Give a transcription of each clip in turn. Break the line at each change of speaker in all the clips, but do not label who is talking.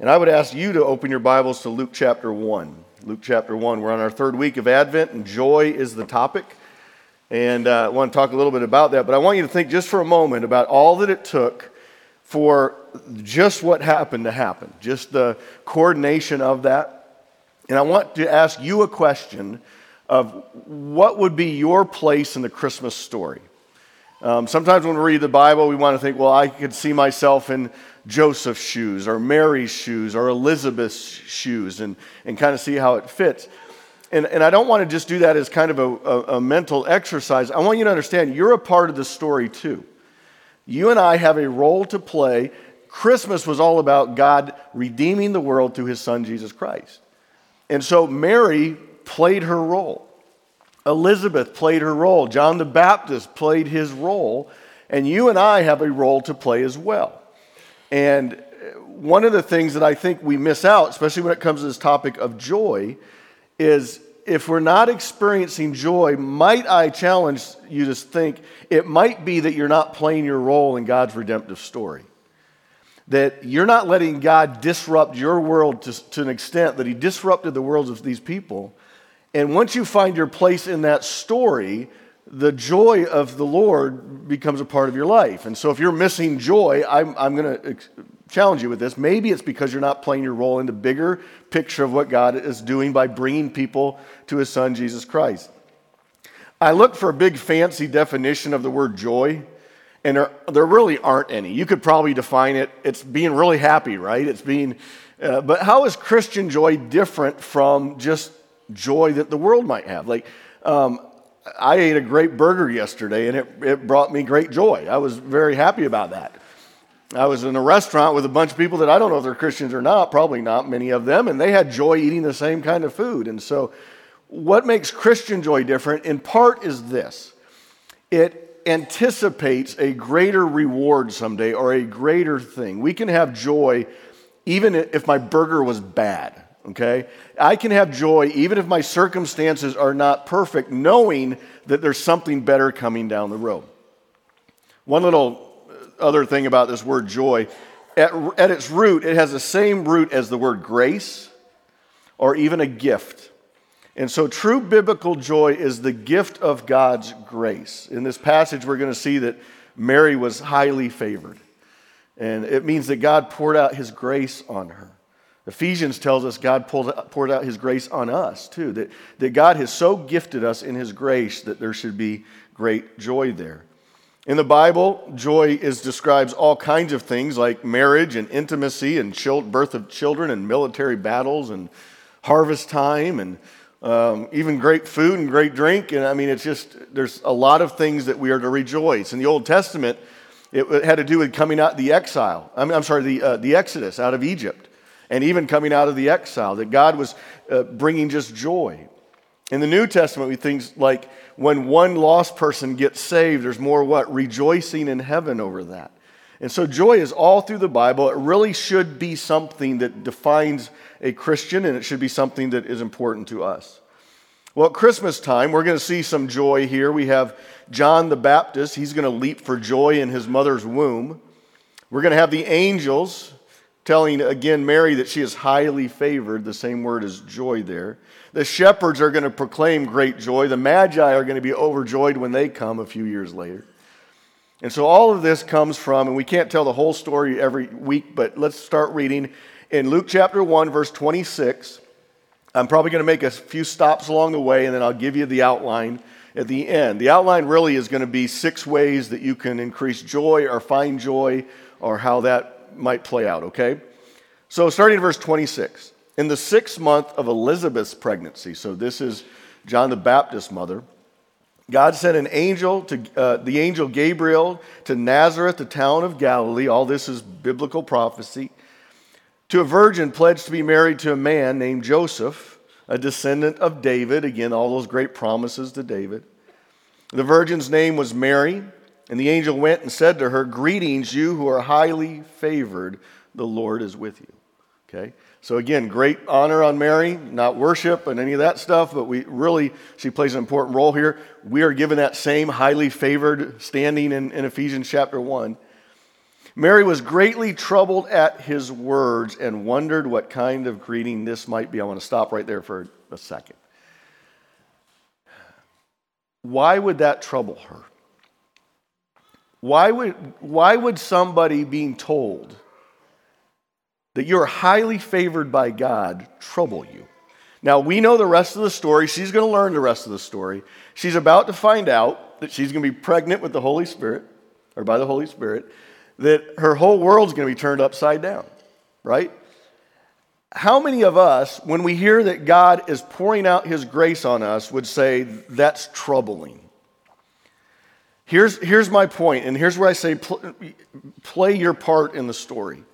And I would ask you to open your Bibles to Luke chapter 1. Luke chapter 1. We're on our third week of Advent, and joy is the topic. And uh, I want to talk a little bit about that, but I want you to think just for a moment about all that it took for just what happened to happen, just the coordination of that. And I want to ask you a question of what would be your place in the Christmas story? Um, sometimes when we read the Bible, we want to think, well, I could see myself in Joseph's shoes or Mary's shoes or Elizabeth's shoes and, and kind of see how it fits. And, and I don't want to just do that as kind of a, a, a mental exercise. I want you to understand you're a part of the story too. You and I have a role to play. Christmas was all about God redeeming the world through his son, Jesus Christ. And so Mary played her role. Elizabeth played her role. John the Baptist played his role. And you and I have a role to play as well. And one of the things that I think we miss out, especially when it comes to this topic of joy, is if we're not experiencing joy, might I challenge you to think it might be that you're not playing your role in God's redemptive story. That you're not letting God disrupt your world to, to an extent that He disrupted the worlds of these people and once you find your place in that story, the joy of the Lord becomes a part of your life. And so if you're missing joy, I'm, I'm going to challenge you with this. Maybe it's because you're not playing your role in the bigger picture of what God is doing by bringing people to his son, Jesus Christ. I looked for a big fancy definition of the word joy, and there, there really aren't any. You could probably define it. It's being really happy, right? It's being, uh, but how is Christian joy different from just joy that the world might have. Like, um, I ate a great burger yesterday and it, it brought me great joy. I was very happy about that. I was in a restaurant with a bunch of people that I don't know if they're Christians or not, probably not many of them, and they had joy eating the same kind of food. And so, what makes Christian joy different in part is this it anticipates a greater reward someday or a greater thing. We can have joy even if my burger was bad okay? I can have joy even if my circumstances are not perfect, knowing that there's something better coming down the road. One little uh, other thing about this word joy at, at its root, it has the same root as the word grace or even a gift. And so, true biblical joy is the gift of God's grace. In this passage, we're going to see that Mary was highly favored. And it means that God poured out his grace on her. Ephesians tells us God poured out his grace on us too, that, that God has so gifted us in his grace that there should be great joy there. In the Bible, joy is describes all kinds of things like marriage and intimacy and birth of children and military battles and harvest time and um, even great food and great drink. And I mean, it's just, there's a lot of things that we are to rejoice. In the Old Testament, it had to do with coming out the exile. I mean, I'm sorry, the, uh, the Exodus out of Egypt and even coming out of the exile, that God was uh, bringing just joy. In the New Testament, we think like when one lost person gets saved, there's more what? Rejoicing in heaven over that. And so joy is all through the Bible. It really should be something that defines a Christian, and it should be something that is important to us. Well, at Christmas time, we're going to see some joy here. We have John the Baptist. He's going to leap for joy in his mother's womb. We're going to have the angels telling again Mary that she is highly favored, the same word as joy there. The shepherds are going to proclaim great joy. The magi are going to be overjoyed when they come a few years later. And so all of this comes from, and we can't tell the whole story every week, but let's start reading in Luke chapter 1, verse 26. I'm probably going to make a few stops along the way, and then I'll give you the outline at the end. The outline really is going to be six ways that you can increase joy or find joy or how that might play out, okay? So, starting in verse 26, in the sixth month of Elizabeth's pregnancy, so this is John the Baptist's mother, God sent an angel to uh, the angel Gabriel to Nazareth, the town of Galilee. All this is biblical prophecy. To a virgin pledged to be married to a man named Joseph, a descendant of David. Again, all those great promises to David. The virgin's name was Mary. And the angel went and said to her, Greetings, you who are highly favored, the Lord is with you. Okay? So again, great honor on Mary, not worship and any of that stuff, but we really, she plays an important role here. We are given that same highly favored standing in, in Ephesians chapter 1. Mary was greatly troubled at his words and wondered what kind of greeting this might be. I want to stop right there for a second. Why would that trouble her? Why would, why would somebody being told that you're highly favored by God trouble you? Now, we know the rest of the story. She's going to learn the rest of the story. She's about to find out that she's going to be pregnant with the Holy Spirit, or by the Holy Spirit, that her whole world's going to be turned upside down, right? How many of us, when we hear that God is pouring out his grace on us, would say that's troubling? Here's, here's my point, and here's where I say play your part in the story.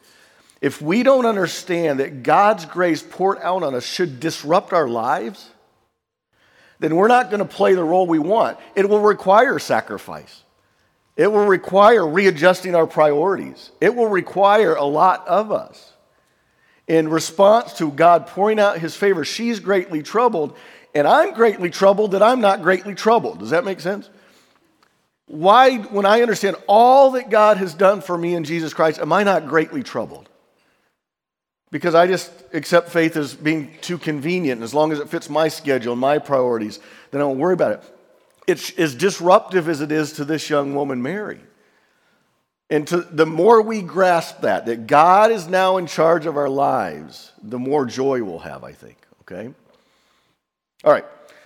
If we don't understand that God's grace poured out on us should disrupt our lives, then we're not going to play the role we want. It will require sacrifice. It will require readjusting our priorities. It will require a lot of us. In response to God pouring out his favor, she's greatly troubled, and I'm greatly troubled that I'm not greatly troubled. Does that make sense? Why, when I understand all that God has done for me in Jesus Christ, am I not greatly troubled? Because I just accept faith as being too convenient. And as long as it fits my schedule and my priorities, then I don't worry about it. It's as disruptive as it is to this young woman, Mary. And to, the more we grasp that, that God is now in charge of our lives, the more joy we'll have, I think. Okay? All right.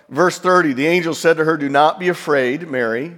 Verse 30 the angel said to her, Do not be afraid, Mary,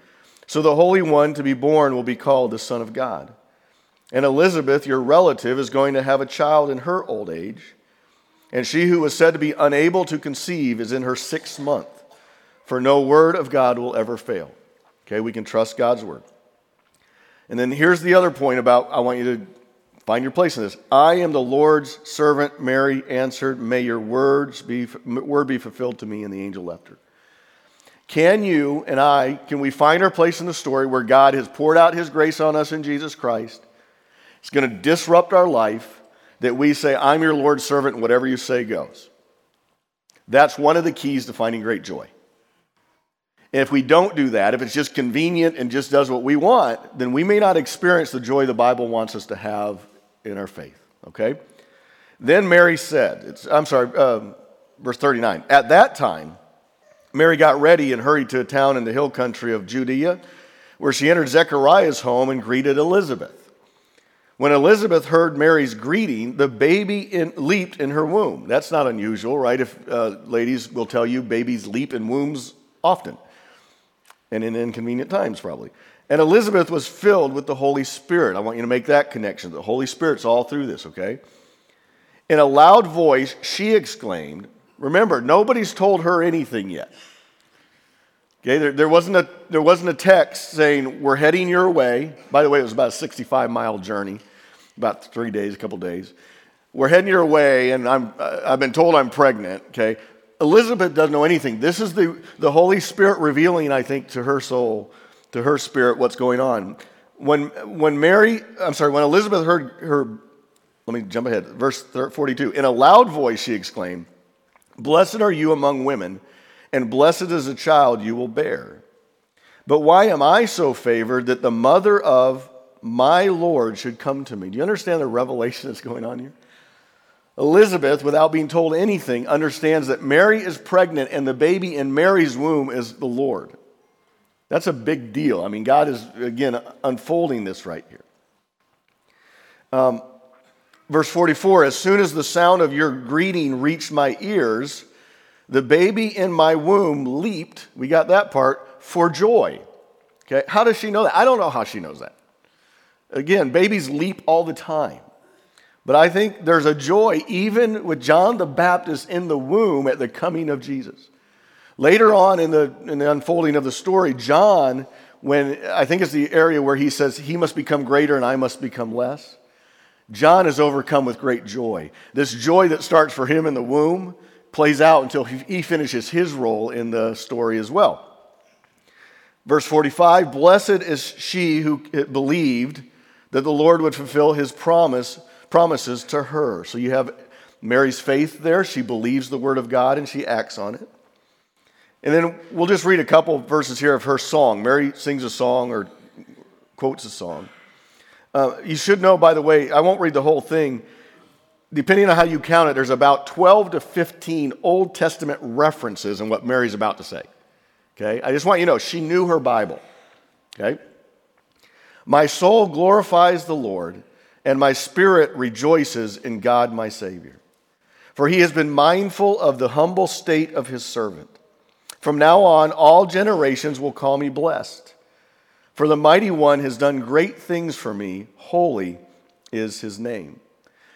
So the Holy One to be born will be called the Son of God. And Elizabeth, your relative, is going to have a child in her old age. And she who was said to be unable to conceive is in her sixth month, for no word of God will ever fail. Okay, we can trust God's word. And then here's the other point about I want you to find your place in this. I am the Lord's servant, Mary answered. May your words be, word be fulfilled to me. And the angel left her. Can you and I, can we find our place in the story where God has poured out his grace on us in Jesus Christ? It's going to disrupt our life that we say, I'm your Lord's servant, and whatever you say goes. That's one of the keys to finding great joy. And if we don't do that, if it's just convenient and just does what we want, then we may not experience the joy the Bible wants us to have in our faith. Okay? Then Mary said, I'm sorry, um, verse 39. At that time, Mary got ready and hurried to a town in the hill country of Judea, where she entered Zechariah's home and greeted Elizabeth. When Elizabeth heard Mary's greeting, the baby in, leaped in her womb. That's not unusual, right? If uh, ladies will tell you, babies leap in wombs often and in inconvenient times, probably. And Elizabeth was filled with the Holy Spirit. I want you to make that connection. The Holy Spirit's all through this, okay? In a loud voice, she exclaimed, Remember, nobody's told her anything yet. Okay, there, there, wasn't a, there wasn't a text saying, We're heading your way. By the way, it was about a 65 mile journey about three days, a couple days. We're heading your way, and I'm, I've been told I'm pregnant, okay? Elizabeth doesn't know anything. This is the, the Holy Spirit revealing, I think, to her soul, to her spirit, what's going on. When, when Mary, I'm sorry, when Elizabeth heard her, let me jump ahead, verse 42. In a loud voice, she exclaimed, Blessed are you among women, and blessed is the child you will bear. But why am I so favored that the mother of my Lord should come to me. Do you understand the revelation that's going on here? Elizabeth, without being told anything, understands that Mary is pregnant and the baby in Mary's womb is the Lord. That's a big deal. I mean, God is, again, unfolding this right here. Um, verse 44 As soon as the sound of your greeting reached my ears, the baby in my womb leaped, we got that part, for joy. Okay, how does she know that? I don't know how she knows that. Again, babies leap all the time. But I think there's a joy even with John the Baptist in the womb at the coming of Jesus. Later on in the, in the unfolding of the story, John when I think it's the area where he says, He must become greater and I must become less. John is overcome with great joy. This joy that starts for him in the womb plays out until he finishes his role in the story as well. Verse 45 Blessed is she who eh, believed that the Lord would fulfill his promise, promises to her. So you have Mary's faith there. She believes the word of God and she acts on it. And then we'll just read a couple verses here of her song. Mary sings a song or quotes a song. Uh, you should know, by the way, I won't read the whole thing. Depending on how you count it, there's about 12 to 15 Old Testament references in what Mary's about to say. Okay? I just want you to know she knew her Bible. Okay? My soul glorifies the Lord, and my spirit rejoices in God my Savior. For he has been mindful of the humble state of his servant. From now on, all generations will call me blessed. For the mighty one has done great things for me. Holy is his name.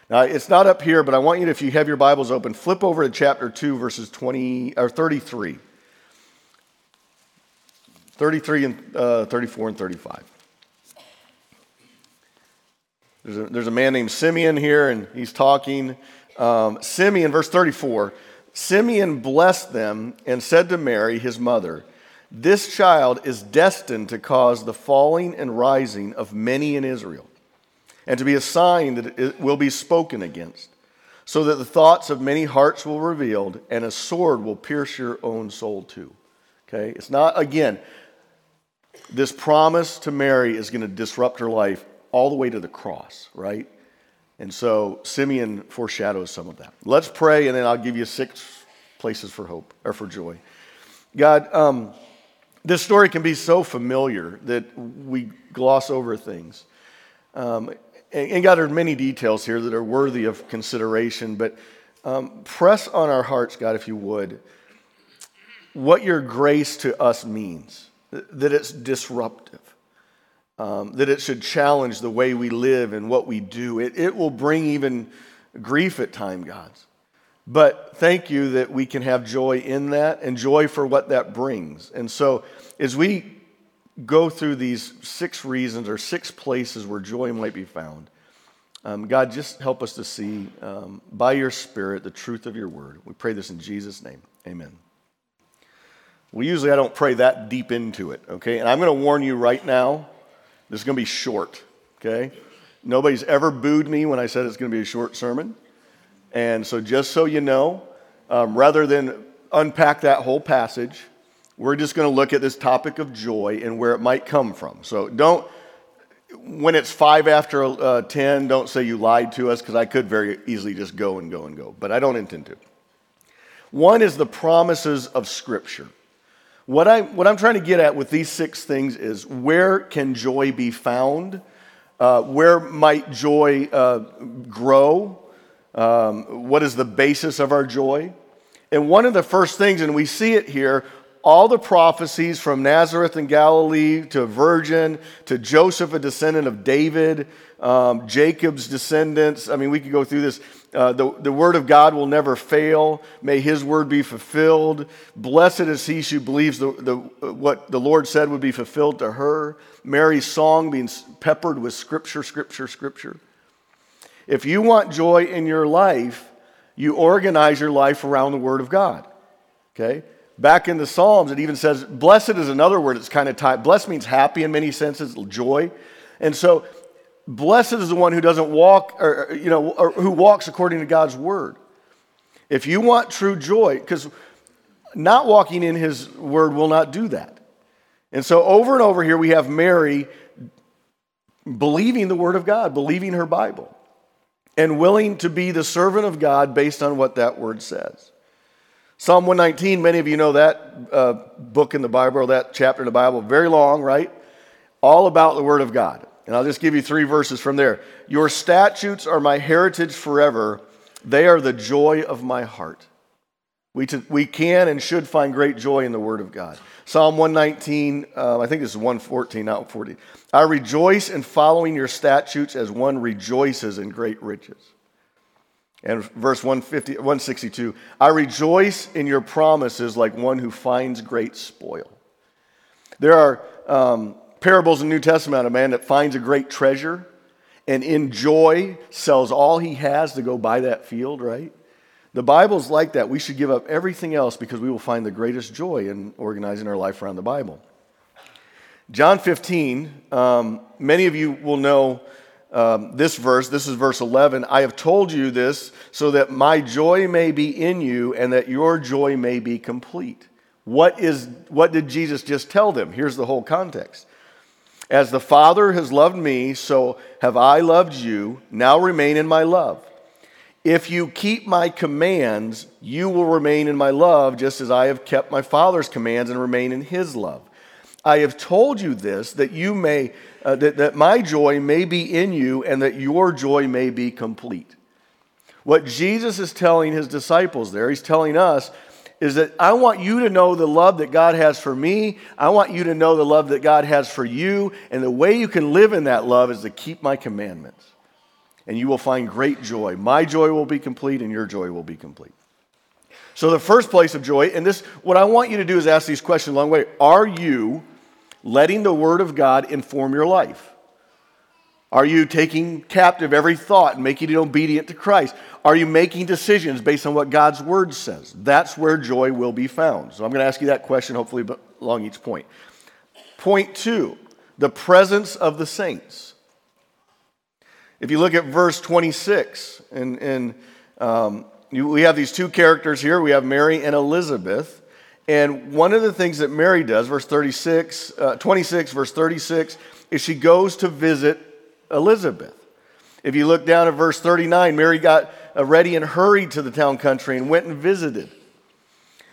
Now, it's not up here, but I want you to, if you have your Bibles open, flip over to chapter 2, verses 20 or 33. 33 and uh, 34 and 35. There's a, there's a man named Simeon here, and he's talking. Um, Simeon, verse 34 Simeon blessed them and said to Mary, his mother, This child is destined to cause the falling and rising of many in Israel, and to be a sign that it will be spoken against, so that the thoughts of many hearts will be revealed, and a sword will pierce your own soul too. Okay? It's not, again, this promise to Mary is going to disrupt her life all the way to the cross, right? And so Simeon foreshadows some of that. Let's pray, and then I'll give you six places for hope or for joy. God, um, this story can be so familiar that we gloss over things. Um, and, and, God, there are many details here that are worthy of consideration, but um, press on our hearts, God, if you would, what your grace to us means, that it's disruptive um, that it should challenge the way we live and what we do. It, it will bring even grief at time, God's. But thank you that we can have joy in that and joy for what that brings. And so as we go through these six reasons or six places where joy might be found, um, God, just help us to see um, by your Spirit the truth of your word. We pray this in Jesus' name. Amen. Well, usually I don't pray that deep into it, okay? And I'm going to warn you right now this is going to be short, okay? Nobody's ever booed me when I said it's going to be a short sermon. And so, just so you know, um, rather than unpack that whole passage, we're just going to look at this topic of joy and where it might come from. So, don't, when it's five after uh, 10, don't say you lied to us because I could very easily just go and go and go, but I don't intend to. One is the promises of Scripture. What, I, what I'm trying to get at with these six things is where can joy be found? Uh, where might joy uh, grow? Um, what is the basis of our joy? And one of the first things, and we see it here, all the prophecies from Nazareth and Galilee to a virgin to Joseph, a descendant of David, um, Jacob's descendants. I mean, we could go through this. Uh, the, the word of God will never fail. May his word be fulfilled. Blessed is he who believes the, the, what the Lord said would be fulfilled to her. Mary's song being peppered with scripture, scripture, scripture. If you want joy in your life, you organize your life around the word of God. Okay? Back in the Psalms, it even says, blessed is another word that's kind of tied. Blessed means happy in many senses, joy. And so Blessed is the one who doesn't walk, or, you know, or who walks according to God's word. If you want true joy, because not walking in his word will not do that. And so over and over here, we have Mary believing the word of God, believing her Bible, and willing to be the servant of God based on what that word says. Psalm 119, many of you know that uh, book in the Bible, or that chapter in the Bible, very long, right? All about the word of God. And I'll just give you three verses from there. Your statutes are my heritage forever, they are the joy of my heart. We, to, we can and should find great joy in the Word of God. Psalm 119, uh, I think this is 114, not 40. I rejoice in following your statutes as one rejoices in great riches. And verse 150, 162, I rejoice in your promises like one who finds great spoil. There are um, parables in the New Testament, a man that finds a great treasure and in joy sells all he has to go buy that field, right? The Bible's like that. We should give up everything else because we will find the greatest joy in organizing our life around the Bible. John 15, um, many of you will know um, this verse. This is verse 11. I have told you this so that my joy may be in you and that your joy may be complete. What, is, what did Jesus just tell them? Here's the whole context. As the Father has loved me, so have I loved you. Now remain in my love. If you keep my commands, you will remain in my love, just as I have kept my Father's commands and remain in his love. I have told you this that you may uh, that, that my joy may be in you and that your joy may be complete. What Jesus is telling his disciples there, he's telling us, is that I want you to know the love that God has for me. I want you to know the love that God has for you. And the way you can live in that love is to keep my commandments. And you will find great joy. My joy will be complete, and your joy will be complete. So, the first place of joy, and this, what I want you to do is ask these questions along the way. Are you letting the Word of God inform your life? Are you taking captive every thought and making it obedient to Christ? Are you making decisions based on what God's Word says? That's where joy will be found. So I'm going to ask you that question, hopefully, along each point. Point two the presence of the saints. If you look at verse 26, and, and um, you, we have these two characters here we have Mary and Elizabeth. And one of the things that Mary does, verse 36, uh, 26, verse 36, is she goes to visit Elizabeth. If you look down at verse 39, Mary got uh, ready and hurried to the town country and went and visited.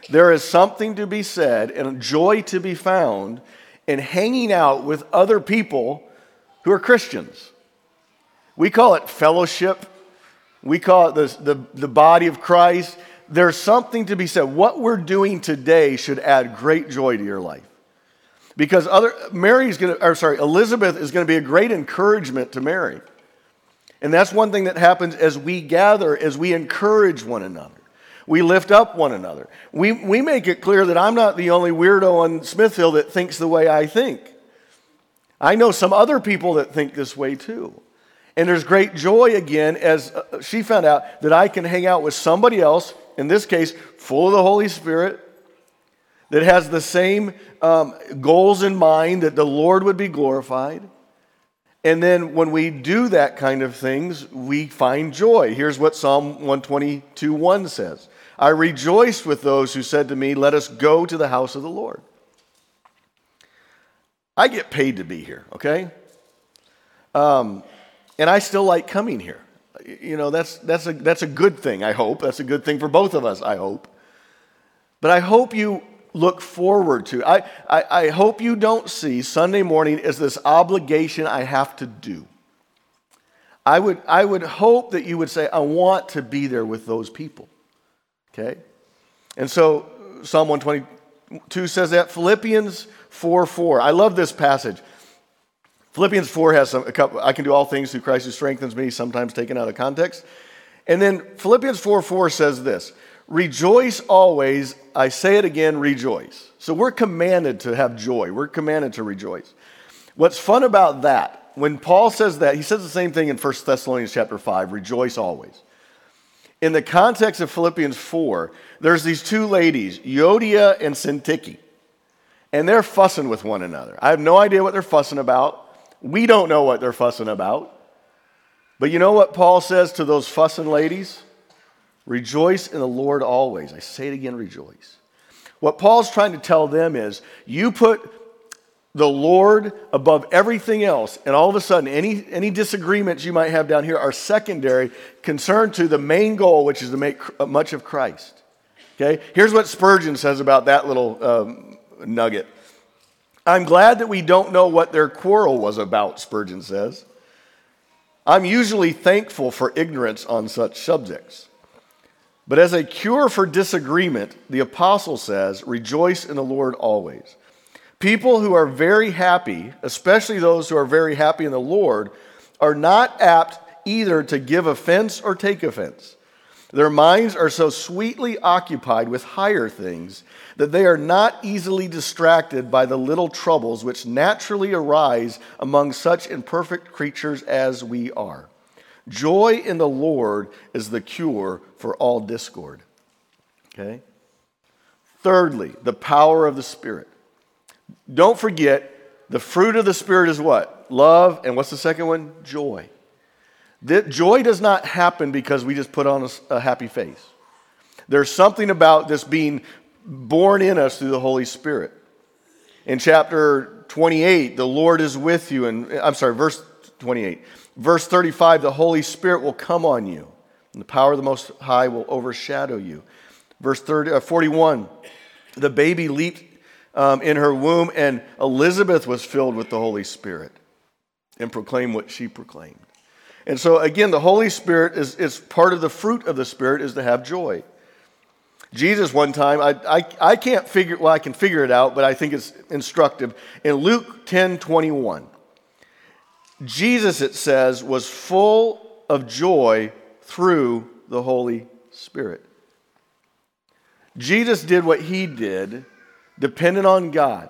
There is something to be said and joy to be found in hanging out with other people who are Christians. We call it fellowship, we call it the, the, the body of Christ there's something to be said. What we're doing today should add great joy to your life. Because other Mary's gonna, or sorry, Elizabeth is going to be a great encouragement to Mary. And that's one thing that happens as we gather, as we encourage one another. We lift up one another. We, we make it clear that I'm not the only weirdo in Smithville that thinks the way I think. I know some other people that think this way too. And there's great joy again as uh, she found out that I can hang out with somebody else in this case, full of the Holy Spirit, that has the same um, goals in mind that the Lord would be glorified. And then when we do that kind of things, we find joy. Here's what Psalm 122 1 says I rejoiced with those who said to me, Let us go to the house of the Lord. I get paid to be here, okay? Um, and I still like coming here you know, that's, that's, a, that's a good thing, I hope. That's a good thing for both of us, I hope. But I hope you look forward to. I, I, I hope you don't see Sunday morning as this obligation I have to do. I would, I would hope that you would say, I want to be there with those people. Okay? And so Psalm 122 says that. Philippians 4 4. I love this passage. Philippians 4 has some, a couple, I can do all things through Christ who strengthens me, sometimes taken out of context. And then Philippians 4 4 says this Rejoice always. I say it again, rejoice. So we're commanded to have joy, we're commanded to rejoice. What's fun about that, when Paul says that, he says the same thing in 1 Thessalonians chapter 5 rejoice always. In the context of Philippians 4, there's these two ladies, Euodia and Syntyche, and they're fussing with one another. I have no idea what they're fussing about. We don't know what they're fussing about. But you know what Paul says to those fussing ladies? Rejoice in the Lord always. I say it again, rejoice. What Paul's trying to tell them is you put the Lord above everything else, and all of a sudden, any, any disagreements you might have down here are secondary, concerned to the main goal, which is to make much of Christ. Okay? Here's what Spurgeon says about that little um, nugget. I'm glad that we don't know what their quarrel was about, Spurgeon says. I'm usually thankful for ignorance on such subjects. But as a cure for disagreement, the apostle says, Rejoice in the Lord always. People who are very happy, especially those who are very happy in the Lord, are not apt either to give offense or take offense. Their minds are so sweetly occupied with higher things that they are not easily distracted by the little troubles which naturally arise among such imperfect creatures as we are. Joy in the Lord is the cure for all discord. Okay? Thirdly, the power of the Spirit. Don't forget, the fruit of the Spirit is what? Love, and what's the second one? Joy. That joy does not happen because we just put on a, a happy face. There's something about this being born in us through the Holy Spirit. In chapter 28, the Lord is with you. And I'm sorry, verse 28. Verse 35, the Holy Spirit will come on you, and the power of the Most High will overshadow you. Verse 30, uh, 41, the baby leaped um, in her womb, and Elizabeth was filled with the Holy Spirit and proclaimed what she proclaimed. And so, again, the Holy Spirit is, is part of the fruit of the Spirit is to have joy. Jesus, one time, I, I, I can't figure, well, I can figure it out, but I think it's instructive. In Luke 10 21, Jesus, it says, was full of joy through the Holy Spirit. Jesus did what he did, dependent on God.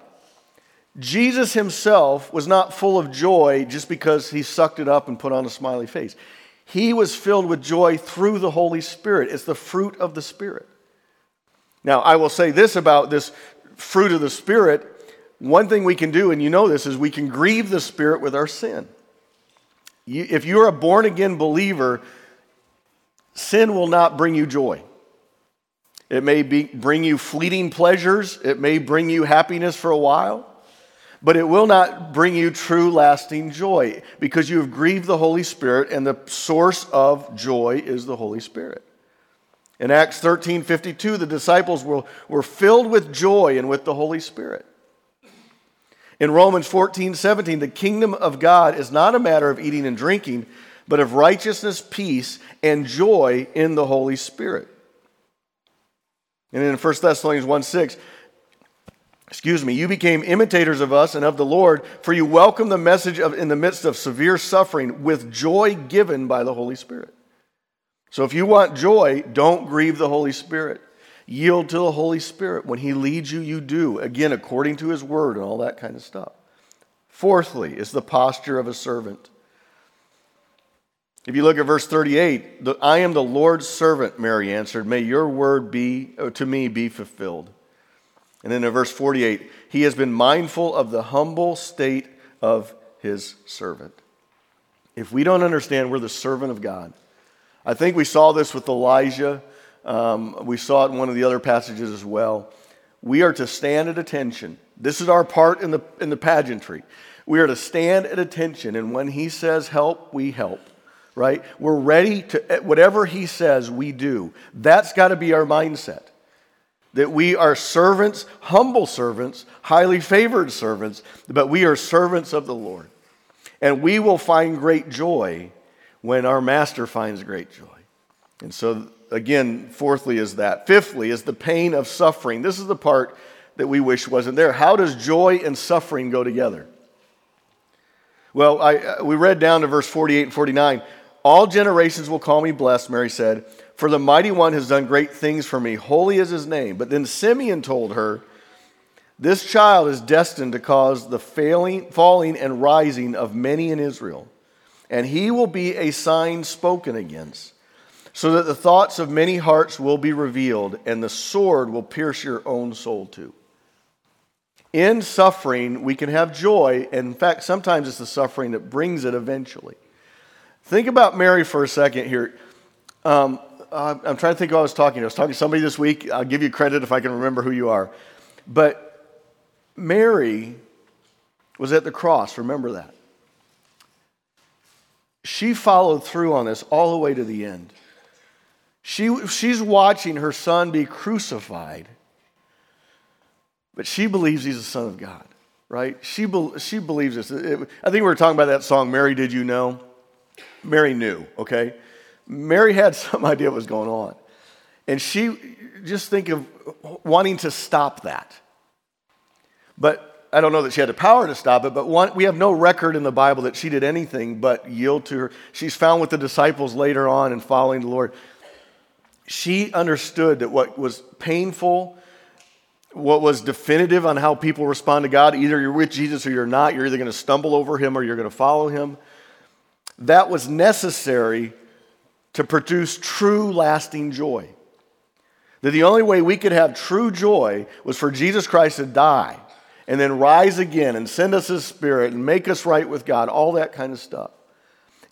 Jesus himself was not full of joy just because he sucked it up and put on a smiley face. He was filled with joy through the Holy Spirit. It's the fruit of the Spirit. Now, I will say this about this fruit of the Spirit. One thing we can do, and you know this, is we can grieve the Spirit with our sin. You, if you're a born again believer, sin will not bring you joy. It may be, bring you fleeting pleasures, it may bring you happiness for a while, but it will not bring you true, lasting joy because you have grieved the Holy Spirit, and the source of joy is the Holy Spirit. In Acts 13 52, the disciples were, were filled with joy and with the Holy Spirit. In Romans 14 17, the kingdom of God is not a matter of eating and drinking, but of righteousness, peace, and joy in the Holy Spirit. And in 1 Thessalonians 1 6, excuse me, you became imitators of us and of the Lord, for you welcomed the message of, in the midst of severe suffering with joy given by the Holy Spirit. So if you want joy, don't grieve the Holy Spirit. Yield to the Holy Spirit. When He leads you, you do. Again, according to His word and all that kind of stuff. Fourthly, is the posture of a servant. If you look at verse 38, I am the Lord's servant, Mary answered. May your word be uh, to me be fulfilled. And then in verse 48, he has been mindful of the humble state of his servant. If we don't understand we're the servant of God, I think we saw this with Elijah. Um, we saw it in one of the other passages as well. We are to stand at attention. This is our part in the, in the pageantry. We are to stand at attention, and when he says help, we help right? We're ready to, whatever he says, we do. That's got to be our mindset. That we are servants, humble servants, highly favored servants, but we are servants of the Lord. And we will find great joy when our master finds great joy. And so, again, fourthly is that. Fifthly is the pain of suffering. This is the part that we wish wasn't there. How does joy and suffering go together? Well, I, uh, we read down to verse 48 and 49. All generations will call me blessed, Mary said, for the mighty one has done great things for me. Holy is his name. But then Simeon told her, This child is destined to cause the failing, falling and rising of many in Israel, and he will be a sign spoken against, so that the thoughts of many hearts will be revealed, and the sword will pierce your own soul too. In suffering, we can have joy, and in fact, sometimes it's the suffering that brings it eventually. Think about Mary for a second here. Um, I'm trying to think who I was talking to. I was talking to somebody this week. I'll give you credit if I can remember who you are. But Mary was at the cross. Remember that. She followed through on this all the way to the end. She, she's watching her son be crucified, but she believes he's the Son of God, right? She, be, she believes this. It, I think we were talking about that song, Mary, Did You Know? Mary knew, okay? Mary had some idea what was going on. And she, just think of wanting to stop that. But I don't know that she had the power to stop it, but one, we have no record in the Bible that she did anything but yield to her. She's found with the disciples later on and following the Lord. She understood that what was painful, what was definitive on how people respond to God, either you're with Jesus or you're not, you're either going to stumble over him or you're going to follow him, that was necessary to produce true lasting joy. That the only way we could have true joy was for Jesus Christ to die and then rise again and send us his spirit and make us right with God, all that kind of stuff.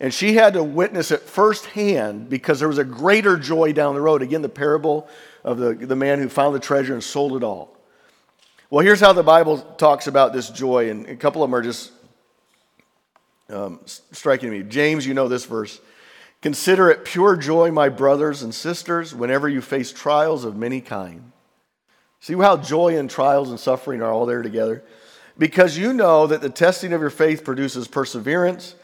And she had to witness it firsthand because there was a greater joy down the road. Again, the parable of the, the man who found the treasure and sold it all. Well, here's how the Bible talks about this joy, and a couple of them are just um, striking me. James, you know this verse. Consider it pure joy, my brothers and sisters, whenever you face trials of many kind. See how joy and trials and suffering are all there together? Because you know that the testing of your faith produces perseverance,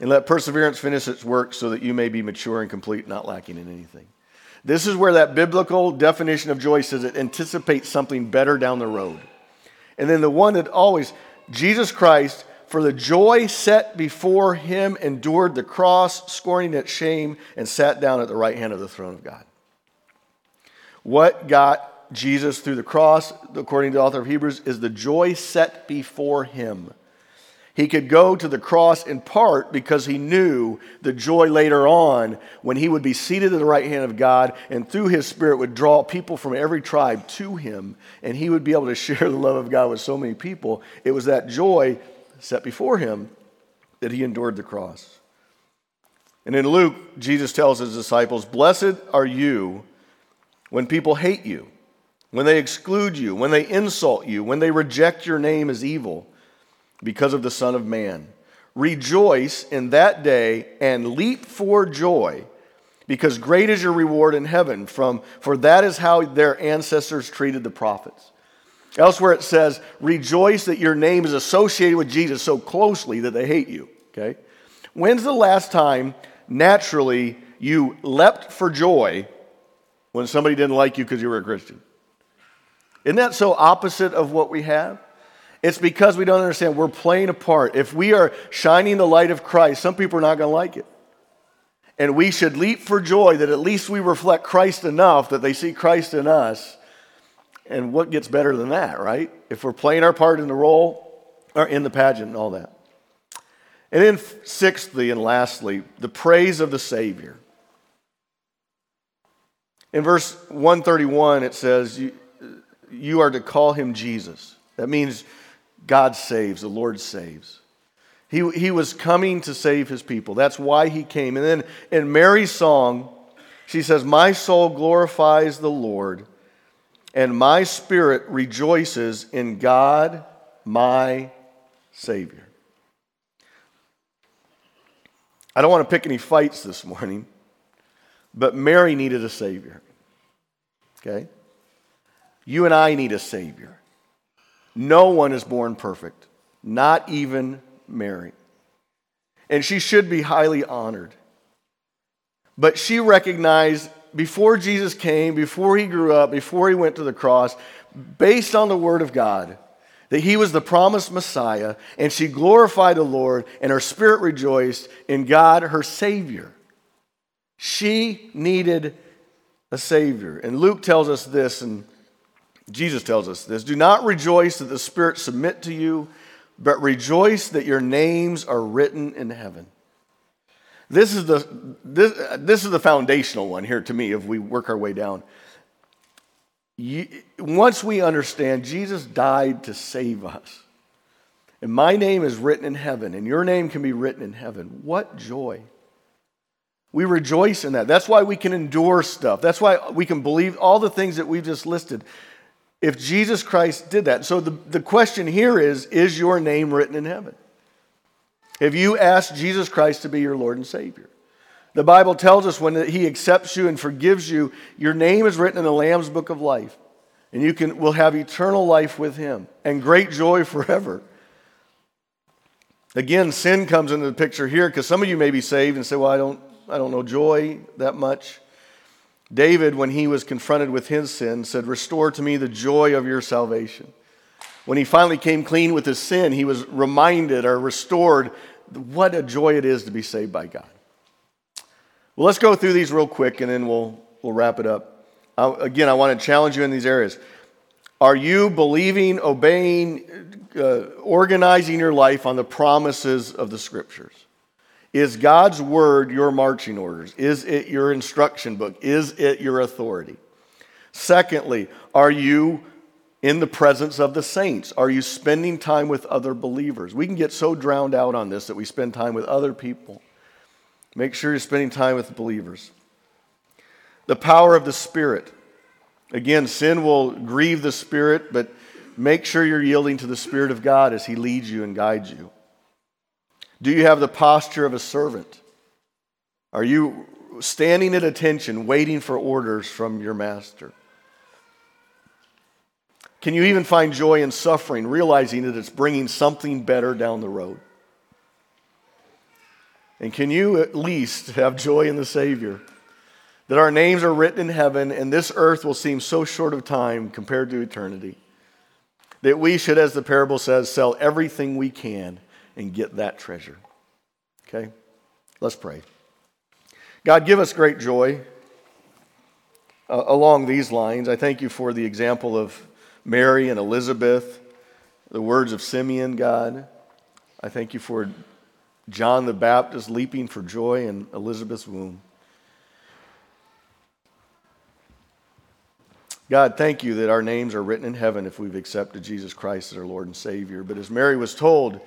and let perseverance finish its work so that you may be mature and complete, not lacking in anything. This is where that biblical definition of joy says it anticipates something better down the road. And then the one that always, Jesus Christ for the joy set before him endured the cross, scorning its shame, and sat down at the right hand of the throne of God. What got Jesus through the cross, according to the author of Hebrews, is the joy set before him. He could go to the cross in part because he knew the joy later on when he would be seated at the right hand of God and through his spirit would draw people from every tribe to him and he would be able to share the love of God with so many people. It was that joy set before him that he endured the cross. And in Luke, Jesus tells his disciples, Blessed are you when people hate you, when they exclude you, when they insult you, when they reject your name as evil because of the Son of Man. Rejoice in that day and leap for joy, because great is your reward in heaven, from, for that is how their ancestors treated the prophets. Elsewhere it says, rejoice that your name is associated with Jesus so closely that they hate you. Okay? When's the last time, naturally, you leapt for joy when somebody didn't like you because you were a Christian? Isn't that so opposite of what we have? It's because we don't understand we're playing a part. If we are shining the light of Christ, some people are not going to like it. And we should leap for joy that at least we reflect Christ enough that they see Christ in us and what gets better than that, right? If we're playing our part in the role or in the pageant and all that. And then, sixthly and lastly, the praise of the Savior. In verse 131, it says, you, you are to call him Jesus. That means God saves, the Lord saves. He, he was coming to save his people. That's why he came. And then in Mary's song, she says, My soul glorifies the Lord and my spirit rejoices in God, my Savior. I don't want to pick any fights this morning, but Mary needed a Savior. Okay? You and I need a Savior. No one is born perfect, not even Mary. And she should be highly honored. But she recognized before Jesus came, before he grew up, before he went to the cross, based on the Word of God, that he was the promised Messiah, and she glorified the Lord, and her spirit rejoiced in God, her Savior. She needed a Savior. And Luke tells us this, and Jesus tells us this Do not rejoice that the Spirit submit to you, but rejoice that your names are written in heaven. This is the, this, this is the foundational one here to me if we work our way down. You, once we understand Jesus died to save us, and my name is written in heaven, and your name can be written in heaven, what joy! We rejoice in that. That's why we can endure stuff. That's why we can believe all the things that we've just listed. If Jesus Christ did that. So the, the question here is Is your name written in heaven? Have you asked Jesus Christ to be your Lord and Savior? The Bible tells us when He accepts you and forgives you, your name is written in the Lamb's book of life. And you can, will have eternal life with Him and great joy forever. Again, sin comes into the picture here because some of you may be saved and say, Well, I don't, I don't know joy that much. David, when he was confronted with his sin, said, Restore to me the joy of your salvation. When he finally came clean with his sin, he was reminded or restored what a joy it is to be saved by God. Well, let's go through these real quick and then we'll we'll wrap it up. Uh, again, I want to challenge you in these areas. Are you believing, obeying, uh, organizing your life on the promises of the scriptures? Is God's word your marching orders? Is it your instruction book? Is it your authority? Secondly, are you in the presence of the saints? Are you spending time with other believers? We can get so drowned out on this that we spend time with other people. Make sure you're spending time with believers. The power of the Spirit. Again, sin will grieve the Spirit, but make sure you're yielding to the Spirit of God as He leads you and guides you. Do you have the posture of a servant? Are you standing at attention, waiting for orders from your master? Can you even find joy in suffering, realizing that it's bringing something better down the road? And can you at least have joy in the Savior? That our names are written in heaven and this earth will seem so short of time compared to eternity. That we should, as the parable says, sell everything we can and get that treasure. Okay? Let's pray. God, give us great joy uh, along these lines. I thank you for the example of Mary and Elizabeth, the words of Simeon, God. I thank you for John the Baptist leaping for joy in Elizabeth's womb. God, thank you that our names are written in heaven if we've accepted Jesus Christ as our Lord and Savior. But as Mary was told,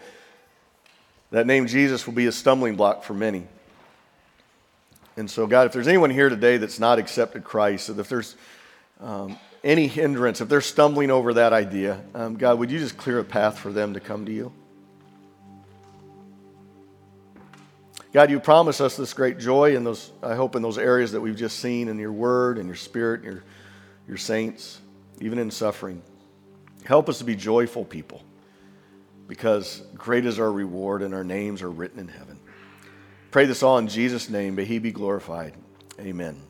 that name Jesus will be a stumbling block for many. And so, God, if there's anyone here today that's not accepted Christ, if there's um, any hindrance, if they're stumbling over that idea, um, God, would you just clear a path for them to come to you? God, you promise us this great joy in those, I hope, in those areas that we've just seen in your word and your spirit and your, your saints, even in suffering. Help us to be joyful people because great is our reward and our names are written in heaven. Pray this all in Jesus' name. May he be glorified. Amen.